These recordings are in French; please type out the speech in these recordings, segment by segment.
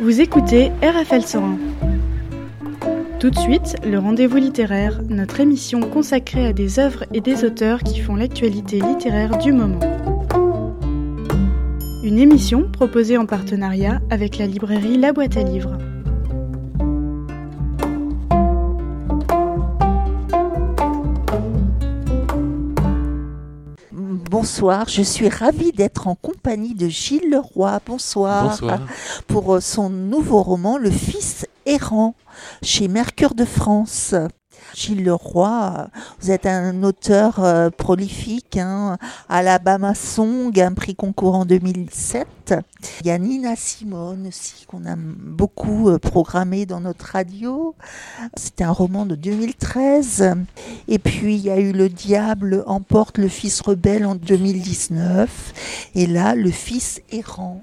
Vous écoutez RFL 101. Tout de suite, le rendez-vous littéraire, notre émission consacrée à des œuvres et des auteurs qui font l'actualité littéraire du moment. Une émission proposée en partenariat avec la librairie La Boîte à Livres. Bonsoir, je suis ravie d'être en compagnie de Gilles Leroy. Bonsoir. Bonsoir. Pour euh, son nouveau roman Le Fils errant chez Mercure de France. Gilles Leroy, vous êtes un auteur euh, prolifique, hein, Alabama Song, un prix concours en 2007. Il y a Nina Simone aussi, qu'on a beaucoup euh, programmé dans notre radio. C'était un roman de 2013. Et puis, il y a eu Le Diable emporte le Fils rebelle en 2019. Et là, Le Fils errant.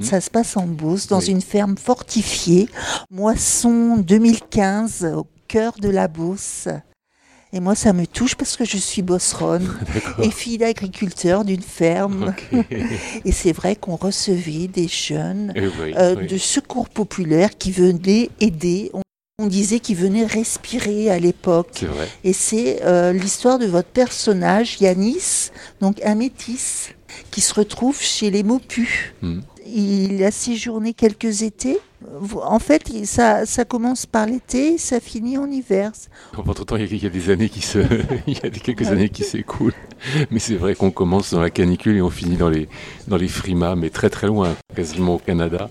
Ça se passe en Beauce, dans Oui. une ferme fortifiée. Moisson 2015, au cœur de la Beauce. Et moi, ça me touche parce que je suis bosseronne et fille d'agriculteur d'une ferme. Et c'est vrai qu'on recevait des jeunes Eh oui, euh, oui. de secours populaires qui venaient aider. On, on disait qu'ils venaient respirer à l'époque. Et c'est euh, l'histoire de votre personnage, Yanis, donc un métis, qui se retrouve chez les Mopus. Hmm. Il a séjourné quelques étés. En fait, ça, ça commence par l'été, ça finit en hiver. Entre temps, il y, a- des années qui se, il y a quelques années qui s'écoulent. Mais c'est vrai qu'on commence dans la canicule et on finit dans les, dans les frimas, mais très très loin, quasiment au Canada.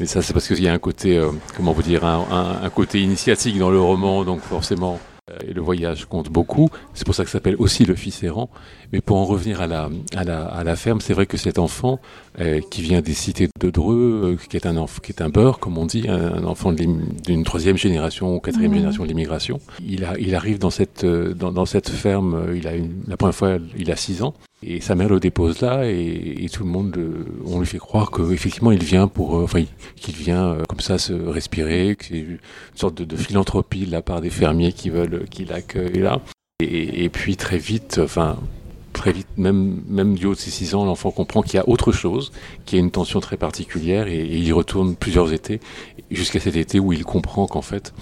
Mais ça, c'est parce qu'il y a un côté, euh, comment vous dire, un, un- un côté initiatique dans le roman, donc forcément. Euh, Et le voyage compte beaucoup. C'est pour ça que ça s'appelle aussi le fils errant. Mais pour en revenir à la, à la, à la ferme, c'est vrai que cet enfant euh, qui vient des cités de Dreux, euh, qui est un enfant, qui est un beurre, comme on dit, un, un enfant d'une troisième génération ou quatrième génération de l'immigration. Il, a, il arrive dans cette, euh, dans, dans cette ferme, il a une, la première fois, il a 6 ans, et sa mère le dépose là, et, tout le monde, euh, on lui fait croire qu'effectivement il vient pour, euh, enfin, il- qu'il vient euh, comme ça se respirer, que c'est une sorte de, philanthropie de la part des fermiers qui veulent qu'il accueille là. Et, puis très vite, enfin, très vite, même, même du haut de ses 6 ans, l'enfant comprend qu'il y a autre chose, qu'il y a une tension très particulière, et il y retourne plusieurs étés, jusqu'à cet été où il comprend qu'en fait,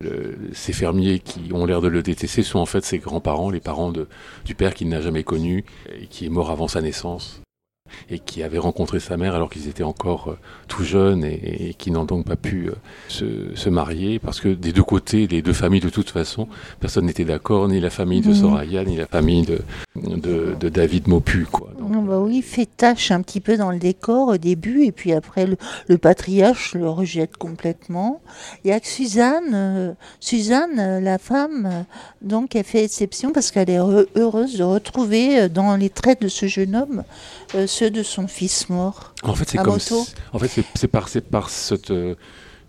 le- ces fermiers qui ont l'air de le détester sont en fait ses grands-parents, les parents de, du père qu'il n'a jamais connu, et qui est mort avant sa naissance, et qui avait rencontré sa mère alors qu'ils étaient encore euh, tout jeunes et, et qui n'ont donc pas pu euh, se, se marier, parce que des deux côtés, les deux familles de toute façon, personne n'était d'accord, ni la famille de Mhm. Soraya, ni la famille de, de, de David Mopu. Quoi. Donc, bah oui, il fait tâche un petit peu dans le décor au début, et puis après, le, le patriarche le rejette complètement. Il y a que Suzanne, euh, Suzanne, euh, la femme, euh, donc, elle fait exception parce qu'elle est heureuse de retrouver dans les traits de ce jeune homme euh, ceux de son fils mort. En fait, c'est comme si- en fait, c'est par par cette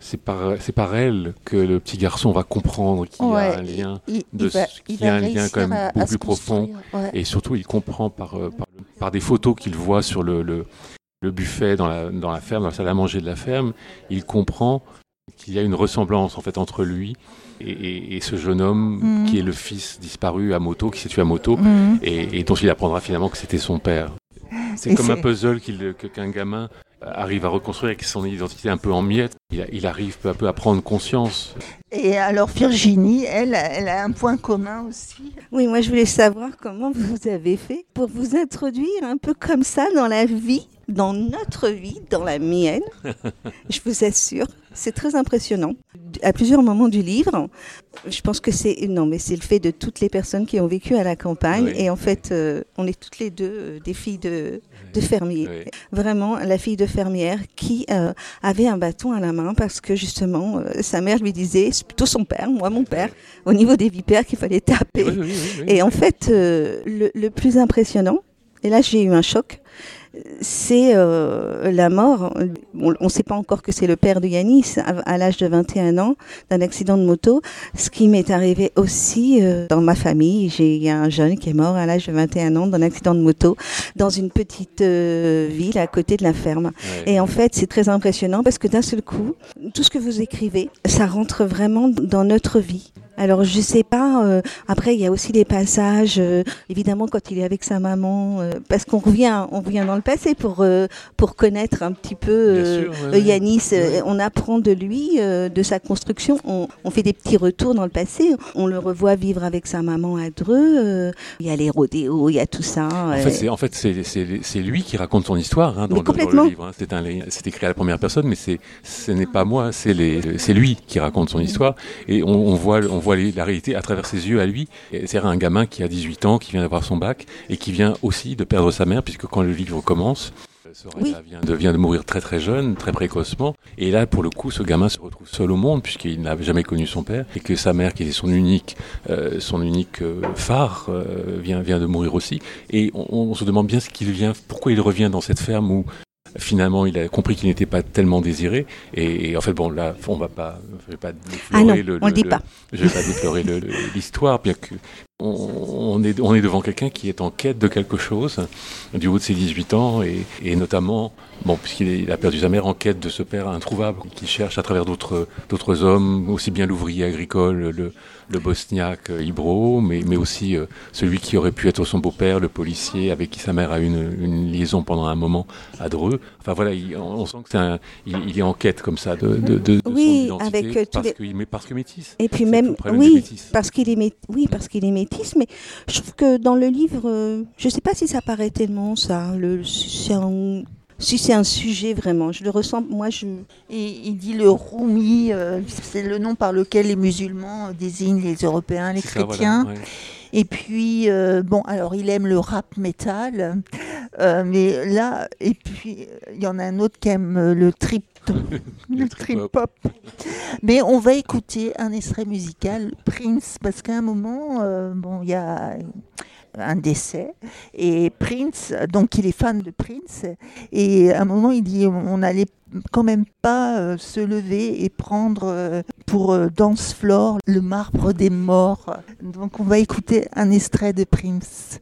c'est par par elle que le petit garçon va comprendre qu'il y a un lien il, de il va, il y a un lien quand même à- beaucoup à plus profond. ouais. et surtout il comprend par par, par des photos qu'il voit sur le, le le buffet dans la dans la ferme, dans la salle à manger de la ferme, il comprend qu'il y a une ressemblance en fait entre lui et, et- et ce jeune homme Mhm. qui est le fils disparu à moto, qui s'est tué à moto, Mhm. et, et dont il apprendra finalement que c'était son père. C'est comme un puzzle qu'un gamin arrive à reconstruire avec son identité un peu en miettes. Il, a- il arrive peu à peu à prendre conscience. Et alors Virginie, elle, elle a un point commun aussi. Oui, moi je voulais savoir comment vous avez fait pour vous introduire un peu comme ça dans la vie, dans notre vie, dans la mienne. Je vous assure, c'est très impressionnant. À plusieurs moments du livre, je pense que c'est non, mais c'est le fait de toutes les personnes qui ont vécu à la campagne Oui. et en fait, euh, on est toutes les deux euh, des filles de, de fermiers. Oui. Vraiment, la fille de fermière qui euh, avait un bâton à la main parce que justement, euh, sa mère lui disait, c'est plutôt son père, moi mon père, au niveau des vipères qu'il fallait taper. Et en fait, le, le plus impressionnant, et là j'ai eu un choc, c'est euh, la mort. On ne sait pas encore que c'est le père de Yanis à, à l'âge de 21 ans d'un accident de moto. Ce qui m'est arrivé aussi euh, dans ma famille. J'ai il y a un jeune qui est mort à l'âge de 21 ans d'un accident de moto dans une petite euh, ville à côté de la ferme. Ouais. Et en fait, c'est très impressionnant parce que d'un seul coup, tout ce que vous écrivez, ça rentre vraiment dans notre vie. Alors je sais pas. euh, après, il y a aussi des passages, euh, évidemment, quand il est avec sa maman, euh, parce qu'on revient, on revient dans le passé pour pour connaître un petit peu Yanis. On apprend de lui, de sa construction. On, fait des petits retours dans le passé. On le revoit vivre avec sa maman à Dreux. il y a les rodéos, il y a tout ça. En fait, c'est lui qui raconte son histoire hein, dans, le, livre. Hein. C'est écrit à la première personne, mais ce n'est pas moi, c'est lui qui raconte son histoire. Et on, voit, on voit la réalité à travers ses yeux à lui. C'est un gamin qui a 18 ans, qui vient d'avoir son bac et qui vient aussi de perdre sa mère, puisque quand le livre commence, Soraya vient, de, vient de mourir très très jeune, très précocement. Et là, pour le coup, ce gamin se retrouve seul au monde puisqu'il n'a jamais connu son père et que sa mère, qui était son unique, euh, son unique euh, phare, euh, vient, vient de mourir aussi. Et on, on se demande bien ce qu'il vient, pourquoi il revient dans cette ferme où finalement, il a compris qu'il n'était pas tellement désiré. Et, en fait, bon, là, on va pas, je vais pas ah non, le, on le dit pas. Je vais pas déplorer l'histoire, bien que on, est, on est devant quelqu'un qui est en quête de quelque chose du haut de ses 18 ans et, et notamment, bon, puisqu'il a perdu sa mère en quête de ce père introuvable qui cherche à travers d'autres, d'autres hommes, aussi bien l'ouvrier agricole, le, le bosniaque euh, Ibro, mais, mais aussi euh, celui qui aurait pu être son beau-père, le policier avec qui sa mère a eu une, une, liaison pendant un moment à Dreux. Enfin voilà, on, sent que c'est il, il, est en quête comme ça de, de, de, oui, son identité avec euh, parce, les... que, mais parce que métis. Et puis même, oui, parce qu'il est, oui, parce qu'il est métis mais je trouve que dans le livre, euh, je ne sais pas si ça paraît tellement ça, le, si c'est un sujet vraiment. Je le ressens, moi je... Et il dit le Roumi, euh, c'est le nom par lequel les musulmans désignent les Européens, les chrétiens. Et puis, euh, bon, alors il aime le rap metal, mais là, et puis il y en a un autre qui aime le trip le trip pop. Mais on va écouter un extrait musical, Prince, parce qu'à un moment, euh, bon, il y a un décès et Prince, donc il est fan de Prince et à un moment il dit on n'allait quand même pas euh, se lever et prendre euh, pour dance floor le marbre des morts. Donc on va écouter un extrait de Prince.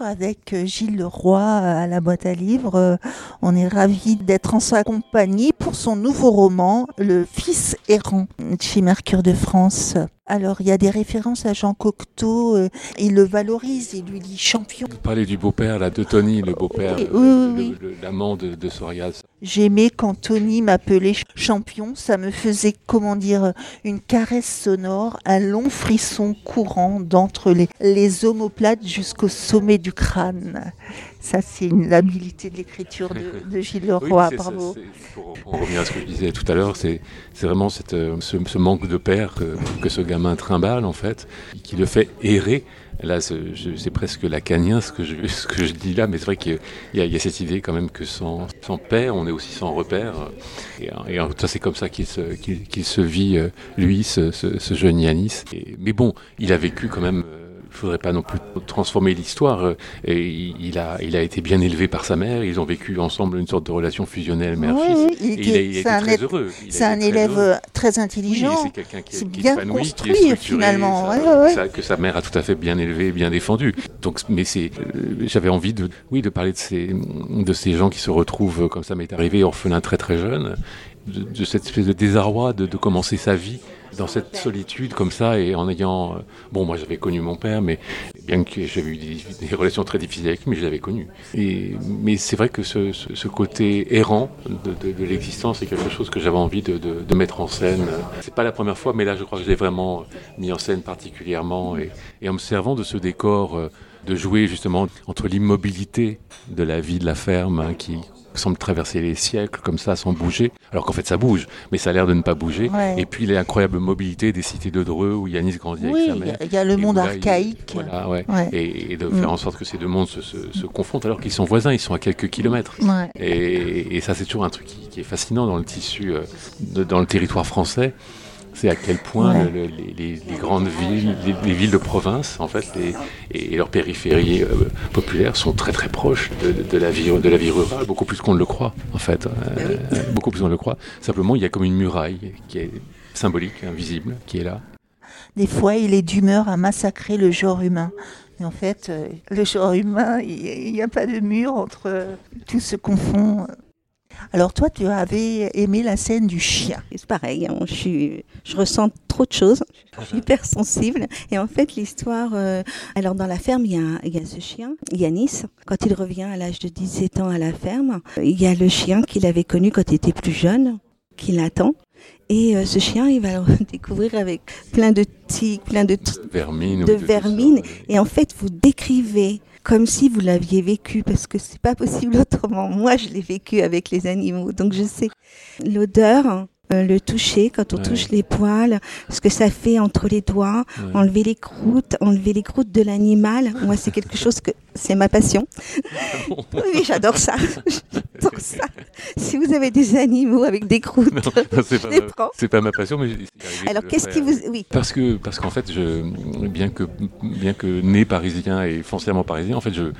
Avec euh, Gilles Leroy euh, à la boîte à livres. Euh, on est ravis d'être en sa compagnie pour son nouveau roman, Le Fils errant, chez Mercure de France. Alors, il y a des références à Jean Cocteau, il le valorise, il lui dit champion. Vous parlez du beau-père, là, de Tony, le beau-père, oui, l'amant de, de Sorias. J'aimais quand Tony m'appelait champion, ça me faisait, comment dire, une caresse sonore, un long frisson courant d'entre les, les omoplates jusqu'au sommet du crâne. Ça, c'est une habilité de l'écriture de, Gilles Leroy, bravo. pour, revenir à ce que je disais tout à l'heure, c'est vraiment cette, euh, ce, manque de père que, que, ce gamin trimballe, en fait, qui le fait errer Là, c'est presque lacanien ce que, je, ce que je dis là, mais c'est vrai qu'il y, y, a cette idée quand même que sans, sans père, on est aussi sans repère. Et, et c'est comme ça qu'il se, vit, euh, lui, ce, ce, ce jeune Yanis. Et, mais bon, il a vécu quand même euh, faudrait pas non plus transformer l'histoire. Euh, il a, il a été bien élevé par sa mère. Ils ont vécu ensemble une sorte de relation fusionnelle mère-fils. Oui, il, il, est très heureux. C'est un élève euh, très intelligent. c'est quelqu'un qui, est, bien construit, qui est finalement. que sa mère a tout à fait bien élevé, bien défendu. Donc, mais c'est, euh, j'avais envie de, oui, de parler de ces, de ces gens qui se retrouvent comme ça m'est arrivé orphelin très très jeune, de, cette espèce de désarroi de, de commencer sa vie dans cette solitude comme ça et en ayant... Euh, bon, moi j'avais connu mon père, mais bien que j'avais eu des, relations très difficiles avec lui, mais je l'avais connu. Et, mais c'est vrai que ce, ce, côté errant de, de, l'existence est quelque chose que j'avais envie de, de, mettre en scène. C'est pas la première fois, mais là je crois que je l'ai vraiment mis en scène particulièrement. Et, et en me servant de ce décor, euh, de jouer justement entre l'immobilité de la vie de la ferme, hein, qui semble traverser les siècles comme ça sans bouger, alors qu'en fait ça bouge, mais ça a l'air de ne pas bouger. Et puis l'incroyable mobilité des cités de Dreux où Yanis grandit avec sa mère. Il y a le monde archaïque. Voilà, ouais. Et, de faire mm. en sorte que ces deux mondes se, se, confrontent alors qu'ils sont voisins, ils sont à quelques kilomètres. Et, et, ça c'est toujours un truc qui, qui, est fascinant dans le tissu, euh, de, dans le territoire français c'est à quel point les, grandes villes, les, villes de province, en fait, et, leurs périphéries euh, populaires sont très très proches de, la vie, de la vie rurale, beaucoup plus qu'on ne le croit, en fait. Euh, beaucoup plus qu'on le croit. Simplement, il y a comme une muraille qui est symbolique, invisible, qui est là. Des fois, il est d'humeur à massacrer le genre humain. Et en fait, euh, le genre humain, il n'y a pas de mur entre tout se confond. Alors toi, tu avais aimé la scène du chien. C'est pareil, hein, je, suis, je ressens trop de choses, je suis hyper sensible. Et en fait, l'histoire, euh, alors dans la ferme, il y, a, il y, a, ce chien, Yanis. Quand il revient à l'âge de 17 ans à la ferme, il y a le chien qu'il avait connu quand il était plus jeune, qui l'attend. Et euh, ce chien, il va le découvrir avec plein de tiques, plein de, vermines. De vermines. Et en fait, vous décrivez comme si vous l'aviez vécu, parce que c'est pas possible autrement. Moi, je l'ai vécu avec les animaux, donc je sais l'odeur. Euh, le toucher, quand on touche les poils, ce que ça fait entre les doigts, enlever les croûtes, enlever les croûtes de l'animal. Moi, c'est quelque chose que c'est ma passion. oui, j'adore ça. j'adore ça. Si vous avez des animaux avec des croûtes, c'est pas, ma, pas ma passion, mais alors qu'est-ce qui vous, oui. Parce que parce qu'en fait, je, bien que bien que né parisien et foncièrement parisien, en fait, je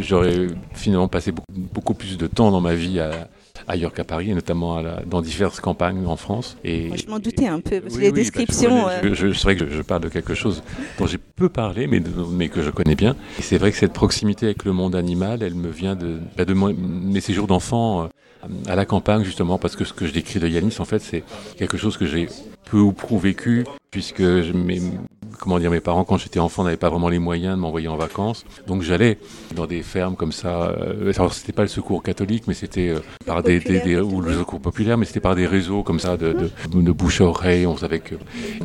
j'aurais finalement passé beaucoup, beaucoup plus de temps dans ma vie à ailleurs qu'à Paris, et notamment dans diverses campagnes en France. Et, je m'en doutais un peu, parce que les descriptions... je, je, c'est vrai que je, parle de quelque chose dont j'ai peu parlé, mais, mais que je connais bien. Et c'est vrai que cette proximité avec le monde animal, elle me vient de, bah, de mes séjours d'enfant euh, à la campagne, justement, parce que ce que je décris de Yanis, en fait, c'est quelque chose que j'ai peu ou prou vécu, puisque je, mes, comment dire, mes parents, quand j'étais enfant, n'avaient pas vraiment les moyens de m'envoyer en vacances. Donc j'allais dans des fermes comme ça. Euh, alors c'était pas le secours catholique, mais c'était euh, par des, des, ou le secours populaire, mais c'était par des réseaux comme ça de, de, de bouche à oreille. On savait que.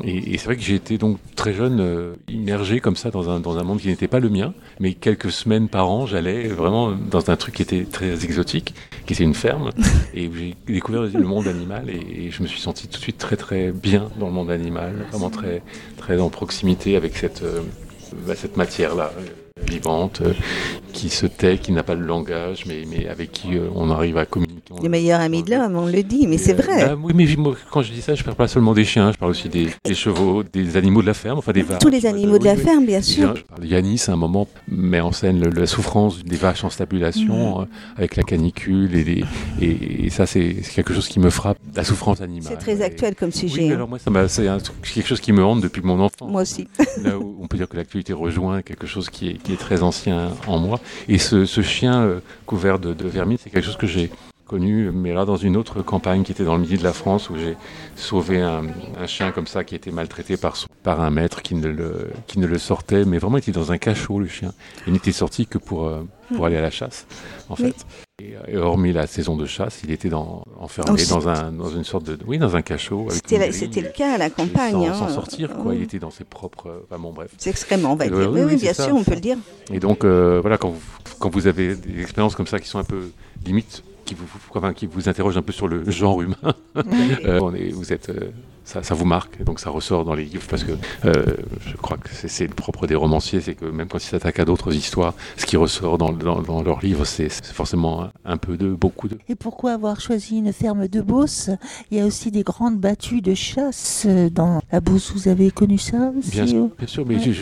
Et, et c'est vrai que j'ai été donc très jeune euh, immergé comme ça dans un dans un monde qui n'était pas le mien, mais quelques semaines par an, j'allais vraiment dans un truc qui était très exotique, qui était une ferme, et j'ai découvert le monde animal et, et je me suis senti tout de suite très très bien dans le monde animal, vraiment très très en proximité avec cette, euh, matière-là vivante, euh, qui se tait, qui n'a pas de langage, mais, mais avec qui on arrive à communiquer. Les meilleurs amis de l'homme, on le dit, mais c'est vrai. Bah oui, mais quand je dis ça, je ne parle pas seulement des chiens, je parle aussi des, chevaux, des animaux de la ferme, enfin des vaches. Tous les animaux de la ferme, bien sûr. Yanis, à un moment, met en scène la souffrance des vaches en stabulation, mm. avec la canicule, et, et, ça, c'est quelque chose qui me frappe, la souffrance animale. C'est très actuel comme sujet. Oui, hein. alors moi, c'est quelque chose qui me hante depuis mon enfance. Moi aussi. Là où on peut dire que l'actualité rejoint quelque chose qui est, qui est, très ancien en moi. Et ce, ce chien euh, couvert de, de vermine, c'est quelque chose que j'ai connu, mais là dans une autre campagne qui était dans le midi de la France où j'ai sauvé un, chien comme ça qui était maltraité par, par un maître qui ne, le, qui ne le sortait, mais vraiment il était dans un cachot le chien. Il n'était sorti que pour, euh, pour aller à la chasse en fait. Et, hormis la saison de chasse, il était dans, enfermé dans, un, dans une sorte de oui dans un cachot. C'était le cas à la campagne. Sans, hein. sortir quoi, il était dans ses propres. Enfin bon bref. C'est extrêmement on va dire. oui, oui, bien sûr, on peut le dire. Et donc euh, voilà quand vous, quand vous avez des expériences comme ça qui sont un peu limites qui vous, enfin, qui vous interroge un peu sur le genre humain. Euh, on est, vous êtes euh, ça, ça, vous marque, et donc ça ressort dans les livres, parce que euh, je crois que c'est le propre des romanciers, c'est que même quand ils s'attaquent à d'autres histoires, ce qui ressort dans, dans, dans leurs livres, c'est forcément un peu de, beaucoup de. Et pourquoi avoir choisi une ferme de Beauce? Il y a aussi des grandes battues de chasse dans la Beauce, vous avez connu ça aussi Bien sûr, bien sûr mais ouais.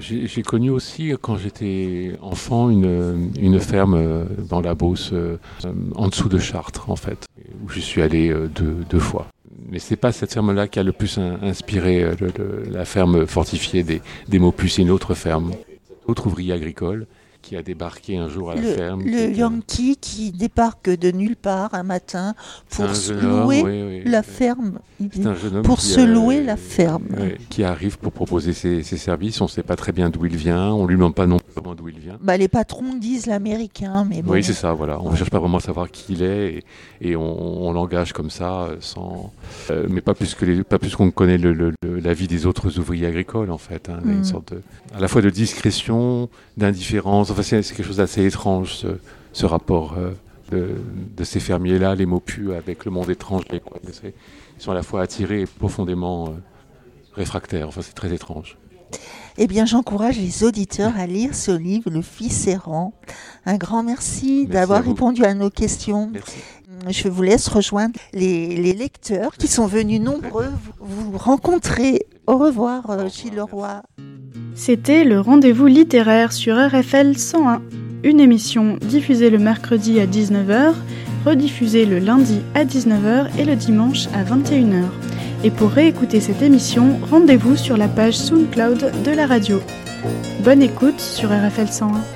j'ai connu aussi, quand j'étais enfant, une, une ferme dans la Beauce, euh, en dessous de Chartres, en fait, où je suis allé euh, deux, deux fois mais c'est pas cette ferme-là qui a le plus inspiré le, le, la ferme fortifiée des, des Maupus, c'est une autre ferme, autre ouvrier agricole qui a débarqué un jour à la le, ferme. Le Yankee qui débarque de nulle part un matin pour se louer homme, oui, oui, la oui. ferme. pour se a, louer la ferme. qui arrive pour proposer ses, ses services. On ne sait pas très bien d'où il vient. On lui demande pas non plus d'où il vient. Bah, les patrons disent l'américain, mais bon. Oui, c'est ça. Voilà. On ne cherche pas vraiment à savoir qui il est et, et on, on l'engage comme ça, sans. Euh, mais pas plus que les, pas plus qu'on connaît le, le, le, la vie des autres ouvriers agricoles en fait. Hein, mm. Une sorte de, à la fois de discrétion, d'indifférence. Enfin, c'est quelque chose d'assez étrange, ce, ce rapport euh, de, de, ces fermiers-là, les Maupus, avec le monde étranger. Quoi. Ils sont à la fois attirés et profondément euh, réfractaires. Enfin, c'est très étrange. Eh bien, j'encourage les auditeurs à lire ce livre, Le Fils errant. Un grand merci, merci d'avoir répondu à nos questions. Merci. Je vous laisse rejoindre les, les, lecteurs qui sont venus nombreux vous, rencontrer. Au revoir, euh, Gilles Leroy. C'était le rendez-vous littéraire sur RFL 101, une émission diffusée le mercredi à 19h, rediffusée le lundi à 19h et le dimanche à 21h. Et pour réécouter cette émission, rendez-vous sur la page SoundCloud de la radio. Bonne écoute sur RFL 101.